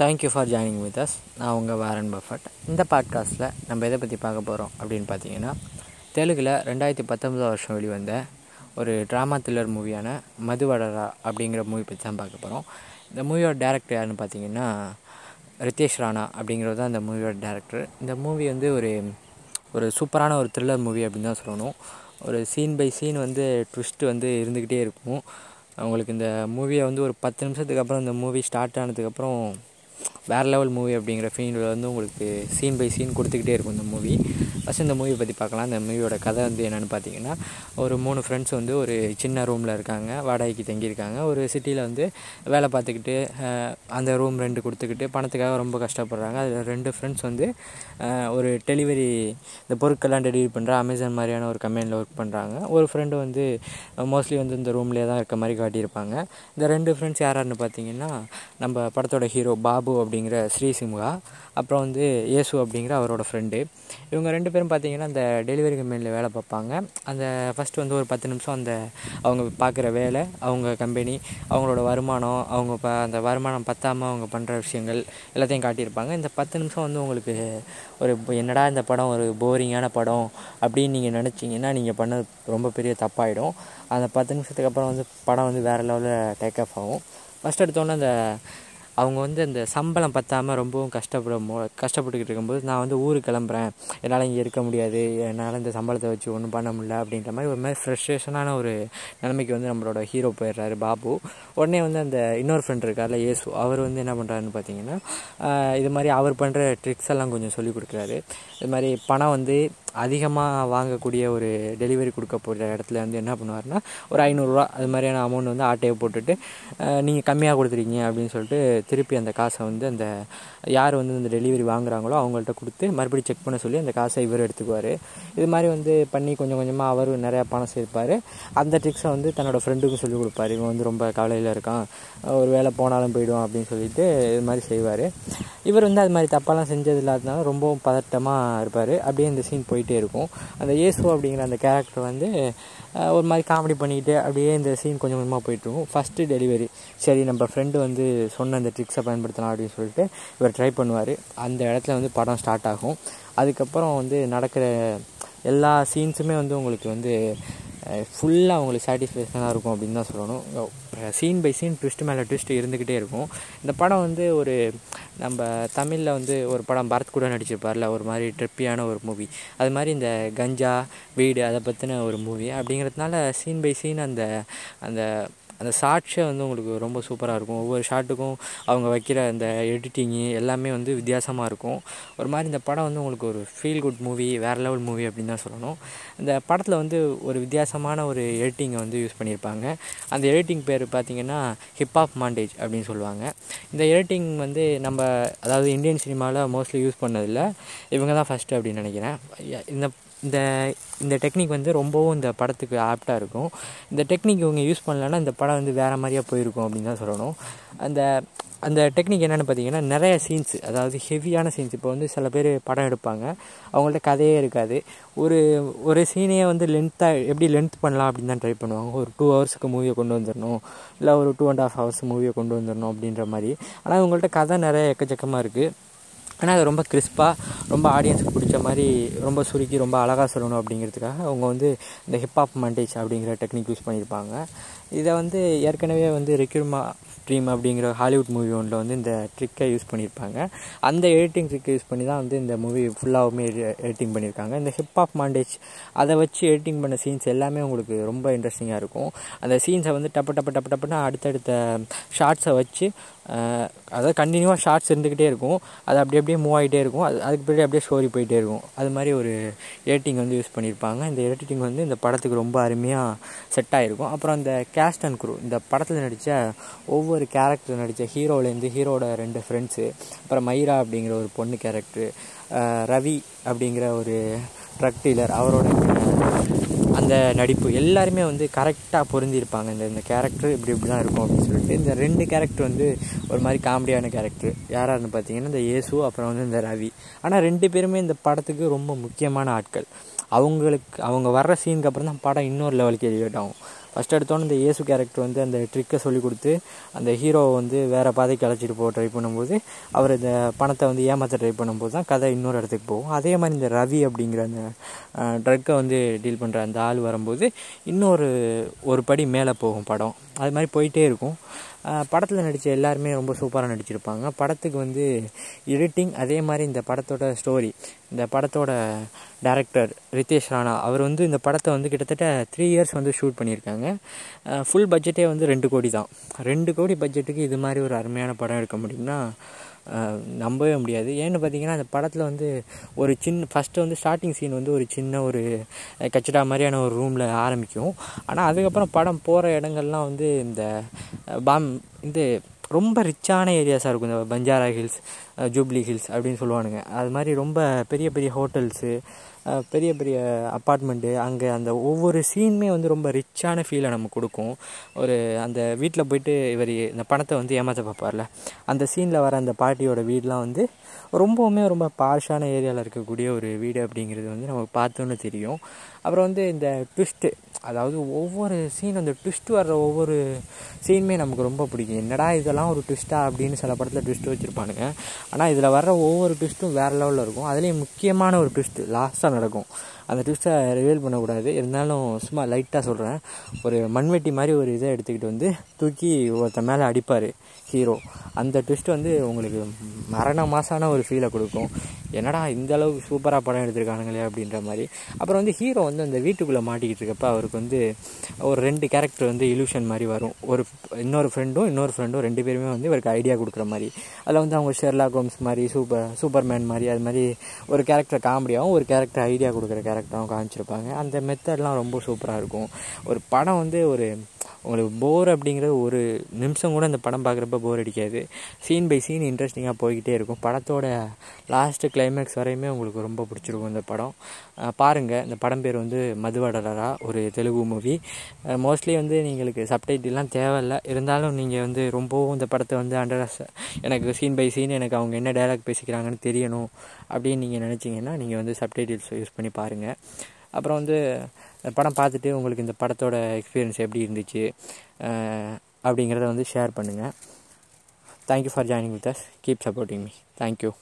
Thank you for joining with us நான் உங்கள் Warren Buffett. இந்த பாட்காஸ்ட்டில் நம்ம எதை பற்றி பார்க்க போகிறோம் அப்படின்னு பார்த்தீங்கன்னா தெலுங்கில் ரெண்டாயிரத்தி பத்தொன்பதாம் வருஷம் வெளிவந்த ஒரு ட்ராமா த்ரில்லர் மூவியான மதுவடரா அப்படிங்கிற மூவி பற்றி தான் பார்க்க போகிறோம் இந்த மூவியோட டேரக்டர் யாருன்னு பார்த்தீங்கன்னா ரித்தேஷ் ராணா அப்படிங்கிறது தான் இந்த மூவியோட டேரக்டர் இந்த மூவி வந்து ஒரு ஒரு சூப்பரான ஒரு த்ரில்லர் மூவி அப்படின்னு தான் சொல்லணும். ஒரு சீன் பை சீன் வந்து ட்விஸ்ட்டு வந்து இருந்துக்கிட்டே இருக்கும். உங்களுக்கு இந்த மூவியை வந்து ஒரு பத்து நிமிஷத்துக்கு அப்புறம் இந்த மூவி ஸ்டார்ட் ஆனதுக்கப்புறம் வேறு லெவல் மூவி அப்படிங்கிற ஃபீல்டில் வந்து உங்களுக்கு சீன் பை சீன் கொடுத்துக்கிட்டே இருக்கும் இந்த மூவி ஃபஸ்ட் இந்த மூவி பற்றி பார்க்கலாம். இந்த மூவியோட கதை வந்து என்னென்னு பார்த்தீங்கன்னா ஒரு மூணு ஃப்ரெண்ட்ஸ் வந்து ஒரு சின்ன ரூமில் இருக்காங்க. வாடகைக்கு தங்கியிருக்காங்க. ஒரு சிட்டியில் வந்து வேலை பார்த்துக்கிட்டு அந்த ரூம் ரெண்டு கொடுத்துக்கிட்டு பணத்துக்காக ரொம்ப கஷ்டப்படுறாங்க. அதில் ரெண்டு ஃப்ரெண்ட்ஸ் வந்து ஒரு டெலிவரி இந்த பொருட்கள்லாம் டெலிவரி பண்ணுற அமேசான் மாதிரியான ஒரு கம்பெனியில் ஒர்க் பண்ணுறாங்க ஒரு ஃப்ரெண்டு வந்து மோஸ்ட்லி வந்து இந்த ரூம்லேயே தான் இருக்க மாதிரி காட்டியிருப்பாங்க. இந்த ரெண்டு ஃப்ரெண்ட்ஸ் யாராருன்னு பார்த்தீங்கன்னா நம்ம படத்தோட ஹீரோ பாபு அப்படிங்கிற ஸ்ரீசிம்ஹா அப்புறம் வந்து இயேசு அப்படிங்கிற அவரோட ஃப்ரெண்டு இவங்க ரெண்டு பேரும் பார்த்தீங்கன்னா அந்த டெலிவரி கம்பெனியில் வேலை பார்ப்பாங்க. அந்த ஃபஸ்ட்டு வந்து ஒரு பத்து நிமிஷம் அந்த அவங்க பார்க்குற வேலை அவங்க கம்பெனி அவங்களோட வருமானம் அவங்க ப அந்த வருமானம் பத்தாமல் அவங்க பண்ணுற விஷயங்கள் எல்லாத்தையும் காட்டியிருப்பாங்க. இந்த பத்து நிமிஷம் வந்து உங்களுக்கு ஒரு என்னடா இந்த படம் ஒரு போரிங்கான படம் அப்படின்னு நீங்கள் நினச்சிங்கன்னா நீங்கள் பண்ணது ரொம்ப பெரிய தப்பாயிடும். அந்த பத்து நிமிஷத்துக்கு அப்புறம் வந்து படம் வந்து வேறு லெவலில் டேக் ஆஃப் ஆகும். ஃபஸ்ட் எடுத்தோன்னே அந்த அவங்க வந்து அந்த சம்பளம் பற்றாமல் ரொம்பவும் கஷ்டப்படும் போ கஷ்டப்பட்டுக்கிட்டு இருக்கும்போது நான் வந்து ஊருக்கு கிளம்புறேன். என்னால் இங்கே இருக்க முடியாது. என்னால் இந்த சம்பளத்தை வச்சு ஒன்றும் பண்ண முடியல அப்படின்ற மாதிரி ஒரு மாதிரி ஃப்ரெஸ்ட்ரேஷனான ஒரு நிலைமைக்கு வந்து நம்மளோட ஹீரோ போயிடுறாரு பாபு. உடனே வந்து அந்த இன்னொரு ஃப்ரெண்ட் இருக்கார்ல இயேசு அவர் வந்து என்ன பண்ணுறாருன்னு பார்த்தீங்கன்னா இது மாதிரி அவர் பண்ணுற ட்ரிக்ஸ் எல்லாம் கொஞ்சம் சொல்லி கொடுக்குறாரு. இது மாதிரி பணம் வந்து அதிகமாக வாங்கக்கூடிய ஒரு டெலிவரி கொடுக்க போகிற இடத்துல வந்து என்ன பண்ணுவார்னா ஒரு ஐநூறுரூவா அது மாதிரியான அமௌண்ட் வந்து ஆட்டையை போட்டுட்டு நீங்கள் கம்மியாக கொடுத்துருக்கீங்க அப்படின்னு சொல்லிட்டு திருப்பி அந்த காசை வந்து அந்த யார் வந்து அந்த டெலிவரி வாங்குறாங்களோ அவங்கள்ட்ட கொடுத்து மறுபடியும் செக் பண்ண சொல்லி அந்த காசை இவர் எடுத்துக்குவார். இது மாதிரி வந்து பண்ணி கொஞ்சம் கொஞ்சமாக அவர் நிறையா பணம் சேர்ப்பார். அந்த ட்ரிக்ஸை வந்து தன்னோட ஃப்ரெண்டுக்கும் சொல்லிக் கொடுப்பார். இவன் வந்து ரொம்ப கவலையில் இருக்கான். ஒரு வேலை போனாலும் போயிடும் அப்படின்னு சொல்லிட்டு இது மாதிரி செய்வார். இவர் வந்து அது மாதிரி தப்பாலாம் செஞ்சது இல்லாதனால ரொம்பவும் பதட்டமாக இருப்பார். அப்படியே இந்த சீன் போயிட்டு இருக்கும். அந்த ஏசு அப்படிங்கிற அந்த கேரக்டர் வந்து ஒரு மாதிரி காமெடி பண்ணிக்கிட்டு அப்படியே இந்த சீன் கொஞ்சம் கொஞ்சமாக போயிட்டுருக்கும். ஃபஸ்ட்டு டெலிவரி சரி நம்ம ஃப்ரெண்டு வந்து சொன்ன அந்த ட்ரிக்ஸை பயன்படுத்தலாம் அப்படின்னு சொல்லிட்டு இவர் ட்ரை பண்ணுவார். அந்த இடத்துல வந்து படம் ஸ்டார்ட் ஆகும். அதுக்கப்புறம் வந்து நடக்கிற எல்லா சீன்ஸுமே வந்து உங்களுக்கு வந்து ஃபுல்லாக அவங்களுக்கு சாட்டிஸ்ஃபேக்ஷனாக இருக்கும் அப்படின்னு தான் சொல்லணும். சீன் பை சீன் ட்விஸ்ட் மேலே ட்விஸ்ட் இருந்துக்கிட்டே இருக்கும். இந்த படம் வந்து ஒரு நம்ம தமிழில் வந்து ஒரு படம் பரத் கூட நடிச்சிருப்பார்ல ஒரு மாதிரி ட்ரிப்பியான ஒரு மூவி அது மாதிரி இந்த கஞ்சா வீடு அதை பற்றின ஒரு மூவி அப்படிங்கிறதுனால சீன் பை சீன் அந்த அந்த அந்த ஷார்ட்ஸே வந்து உங்களுக்கு ரொம்ப சூப்பராக இருக்கும். ஒவ்வொரு ஷார்ட்டுக்கும் அவங்க வைக்கிற அந்த எடிட்டிங்கு எல்லாமே வந்து வித்தியாசமாக இருக்கும். ஒரு மாதிரி இந்த படம் வந்து உங்களுக்கு ஒரு ஃபீல் குட் மூவி வேறு லெவல் மூவி அப்படின்னு தான் சொல்லணும். இந்த படத்தில் வந்து ஒரு வித்தியாசமான ஒரு எடிட்டிங்கை வந்து யூஸ் பண்ணியிருப்பாங்க. அந்த எடிட்டிங் பேர் பார்த்திங்கன்னா ஹிப்ஹாப் மாண்டேஜ் அப்படின்னு சொல்லுவாங்க. இந்த எடிட்டிங் வந்து நம்ம அதாவது இந்தியன் சினிமாவில் மோஸ்ட்லி யூஸ் பண்ணதில்லை. இவங்க தான் ஃபஸ்ட்டு அப்படின்னு நினைக்கிறேன். இந்த இந்த இந்த டெக்னிக் வந்து ரொம்பவும் இந்த படத்துக்கு ஆப்டாக இருக்கும். இந்த டெக்னிக் இவங்க யூஸ் பண்ணலன்னா இந்த படம் வந்து வேறு மாதிரியாக போயிருக்கும் அப்படின்னு தான் சொல்லணும். அந்த அந்த டெக்னிக் என்னென்னு பார்த்தீங்கன்னா நிறைய சீன்ஸ் அதாவது ஹெவியான சீன்ஸ் இப்போ வந்து சில பேர் படம் எடுப்பாங்க. அவங்கள்ட்ட கதையே இருக்காது. ஒரு ஒரு சீனையே வந்து லென்த்தாக எப்படி லென்த் பண்ணலாம் அப்படின்னு தான் ட்ரை பண்ணுவாங்க. ஒரு டூ ஹவர்ஸுக்கு மூவியை கொண்டு வந்துடணும் இல்லை ஒரு டூ அண்ட் ஆஃப் ஹவர்ஸ் மூவியை கொண்டு வந்துடணும் அப்படின்ற மாதிரி. ஆனால் அவங்கள்ட்ட கதை நிறைய எக்கச்சக்கமாக இருக்குது ஆனால் அது ரொம்ப கிறிஸ்பாக ரொம்ப ஆடியன்ஸுக்கு பிடிச்ச மாதிரி ரொம்ப சுருக்கி ரொம்ப அழகாக சொல்லணும் அப்படிங்கிறதுக்காக அவங்க வந்து இந்த ஹிப்ஹாப் மண்டேஜ் அப்படிங்கிற டெக்னிக் யூஸ் பண்ணியிருப்பாங்க. இதை வந்து ஏற்கனவே வந்து ரெக்யூர்மா ட்ரீம் அப்படிங்கிற ஹாலிவுட் மூவி ஒன்றில் வந்து இந்த ட்ரிக்கை யூஸ் பண்ணியிருப்பாங்க. அந்த எடிட்டிங் ட்ரிக்கை யூஸ் பண்ணி தான் வந்து இந்த மூவி ஃபுல்லாகவுமே எடிட்டிங் பண்ணியிருக்காங்க. இந்த ஹிப்ஹாப் மாண்டேஜ் அதை வச்சு எடிட்டிங் பண்ண சீன்ஸ் எல்லாமே உங்களுக்கு ரொம்ப இன்ட்ரெஸ்டிங்காக இருக்கும். அந்த சீன்ஸை வந்து டப்பு டப்பு டப்பு டப்புன்னு அடுத்தடுத்த ஷார்ட்ஸை வச்சு அதாவது கண்டினியூவாக ஷார்ட்ஸ் இருந்துக்கிட்டே இருக்கும். அது அப்படி அப்படியே மூவ் ஆகிட்டே இருக்கும். அது அதுக்கு பின்னாடி அப்படியே ஸ்டோரி போயிட்டே இருக்கும். அது மாதிரி ஒரு எடிட்டிங் வந்து யூஸ் பண்ணியிருப்பாங்க. இந்த எடிட்டிங் வந்து இந்த படத்துக்கு ரொம்ப அருமையாக செட் ஆகிருக்கும். அப்புறம் அந்த கேஸ்ட் அண்ட் குரூ இந்த படத்தில் நடித்த ஒவ்வொரு கேரக்டர் நடித்த ஹீரோலேருந்து ஹீரோட ரெண்டு ஃப்ரெண்ட்ஸு அப்புறம் மைரா அப்படிங்கிற ஒரு பொண்ணு கேரக்டரு ரவி அப்படிங்கிற ஒரு ட்ரக் டீலர் அவரோட அந்த நடிப்பு எல்லாருமே வந்து கரெக்டாக பொருந்திருப்பாங்க இந்த இந்த கேரக்டர் இப்படி இப்படி தான் இருக்கும் அப்படின்னு சொல்லிட்டு இந்த ரெண்டு கேரக்டர் வந்து ஒரு மாதிரி காமெடியான கேரக்டர் யாராருன்னு பார்த்தீங்கன்னா இந்த இயேசு அப்புறம் வந்து இந்த ரவி. ஆனால் ரெண்டு பேருமே இந்த படத்துக்கு ரொம்ப முக்கியமான ஆட்கள். அவங்களுக்கு அவங்க வர்ற சீனுக்கு அப்புறம் தான் படம் இன்னொரு லெவலுக்கு எலிவேட் ஆகும். ஃபஸ்ட் எடுத்தோன்னே இந்த இயேசு கேரக்டர் வந்து அந்த ட்ரிக்கை சொல்லி கொடுத்து அந்த ஹீரோவை வந்து வேறு பாதைக்கு அழைச்சிட்டு போக ட்ரை பண்ணும்போது அவர் இந்த பணத்தை வந்து ஏமாற்ற ட்ரை பண்ணும்போது தான் கதை இன்னொரு இடத்துக்கு போகும். அதே மாதிரி இந்த ரவி அப்படிங்கிற அந்த ட்ரக்கை வந்து டீல் பண்ணுற அந்த ஆள் வரும்போது இன்னொரு ஒரு படி மேலே போகும் படம். அது மாதிரி போயிட்டே இருக்கும். படத்தில் நடித்த எல்லாருமே ரொம்ப சூப்பராக நடிச்சிருப்பாங்க. படத்துக்கு வந்து எடிட்டிங் அதே மாதிரி இந்த படத்தோட ஸ்டோரி இந்த படத்தோட டேரக்டர் ரித்தேஷ் ராணா அவர் வந்து இந்த படத்தை வந்து கிட்டத்தட்ட த்ரீ இயர்ஸ் வந்து ஷூட் பண்ணியிருக்காங்க. ஃபுல் பட்ஜெட்டே வந்து ரெண்டு கோடி தான். ரெண்டு கோடி பட்ஜெட்டுக்கு இது மாதிரி ஒரு அருமையான படம் எடுக்க முடியும்னா நம்பவே முடியாது. ஏன்னு பார்த்தீங்கன்னா அந்த படத்தில் வந்து ஒரு சின்ன ஃபஸ்ட்டு வந்து ஸ்டார்டிங் சீன் வந்து ஒரு சின்ன ஒரு கச்சடா மாதிரியான ஒரு ரூமில் ஆரம்பிக்கும். ஆனால் அதுக்கப்புறம் படம் போகிற இடங்கள்லாம் வந்து இந்த பாம் இந்த ரொம்ப ரிச்சான ஏரியாஸாக இருக்கும். இந்த பஞ்சாரா ஹில்ஸ் ஜூப்ளி ஹில்ஸ் அப்படின்னு சொல்லுவானுங்க. அது மாதிரி ரொம்ப பெரிய பெரிய ஹோட்டல்ஸு பெரிய பெரிய அப்பார்ட்மெண்ட்டு அங்கே அந்த ஒவ்வொரு சீனுமே வந்து ரொம்ப ரிச்சான ஃபீலை நமக்கு கொடுக்கும். ஒரு அந்த வீட்டில் போயிட்டு இவர் இந்த பணத்தை வந்து ஏமாற்ற பார்ப்பார்ல அந்த சீனில் வர அந்த பாட்டியோட வீடெலாம் வந்து ரொம்பவுமே ரொம்ப பார்ஷான ஏரியாவில் இருக்கக்கூடிய ஒரு வீடு அப்படிங்கிறது வந்து நமக்கு பார்த்தோன்னு தெரியும். அப்புறம் வந்து இந்த ட்விஸ்ட்டு அதாவது ஒவ்வொரு சீன் அந்த ட்விஸ்ட் வர்ற ஒவ்வொரு சீனுமே நமக்கு ரொம்ப பிடிக்கும். என்னடா இதெல்லாம் ஒரு ட்விஸ்ட்டா அப்படின்னு சில படத்தில் ட்விஸ்ட் வச்சுருப்பானுங்க. ஆனால் இதில் வர்ற ஒவ்வொரு ட்விஸ்ட்டும் வேறு லெவலில் இருக்கும். அதுலேயும் முக்கியமான ஒரு ட்விஸ்ட்டு லாஸ்ட்டாக நடக்கும். அந்த ட்விஸ்ட்டை ரிவீல் பண்ணக்கூடாது. இருந்தாலும் சும்மா லைட்டாக சொல்கிறேன் ஒரு மண்வெட்டி மாதிரி ஒரு இதை எடுத்துக்கிட்டு வந்து தூக்கி ஒருத்த மேலே அடிப்பார் ஹீரோ அந்த ட்விஸ்ட் வந்து உங்களுக்கு மரண மாசான ஒரு ஃபீலை கொடுக்கும். என்னடா இந்த அளவுக்கு சூப்பராக படம் எடுத்திருக்கானுங்களே அப்படின்ற மாதிரி. அப்புறம் வந்து ஹீரோ வந்து அந்த வீட்டுக்குள்ளே மாட்டிக்கிட்டு இருக்கப்ப அவருக்கு வந்து ஒரு ரெண்டு கேரக்டர் வந்து இலூஷன் மாதிரி வரும். ஒரு இன்னொரு ஃப்ரெண்டும் இன்னொரு ஃப்ரெண்டும் ரெண்டு பேருமே வந்து இவருக்கு ஐடியா கொடுக்குற மாதிரி. அதில் வந்து அவங்க ஷெர்லா ஹோம்ஸ் மாதிரி சூப்பர் சூப்பர்மேன் மாதிரி அது மாதிரி ஒரு கேரக்டர் காமெடியாகவும் ஒரு கேரக்டர் ஐடியா கொடுக்குற கேரக்டராகவும் காமிச்சிருப்பாங்க. அந்த மெத்தட்லாம் ரொம்ப சூப்பராக இருக்கும். ஒரு படம் வந்து ஒரு உங்களுக்கு போர் அப்படிங்கிறது ஒரு நிமிஷம் கூட இந்த படம் பார்க்குறப்ப போர் அடிக்காது. சீன் பை சீன் இன்ட்ரெஸ்டிங்காக போய்கிட்டே இருக்கும். படத்தோட லாஸ்ட்டு கிளைமேக்ஸ் வரையுமே உங்களுக்கு ரொம்ப பிடிச்சிருக்கும் இந்த படம். பாருங்கள் இந்த படம் பேர் வந்து மதுவடலரா ஒரு தெலுங்கு மூவி மோஸ்ட்லி வந்து நீங்களுக்கு சப்டைட்டில்லாம் தேவையில்லை. இருந்தாலும் நீங்கள் வந்து ரொம்பவும் இந்த படத்தை வந்து அண்டர் எனக்கு சீன் பை சீன் எனக்கு அவங்க என்ன டைலாக் பேசிக்கிறாங்கன்னு தெரியணும் அப்படின்னு நீங்கள் நினச்சிங்கன்னா நீங்கள் வந்து சப்டைட்டில்ஸ் யூஸ் பண்ணி பாருங்கள் அப்புறம் வந்து படம் பார்த்துட்டு உங்களுக்கு இந்த படத்தோட எக்ஸ்பீரியன்ஸ் எப்படி இருந்துச்சு அப்படிங்கிறத வந்து ஷேர் பண்ணுங்கள் thank you for joining with us keep supporting me thank you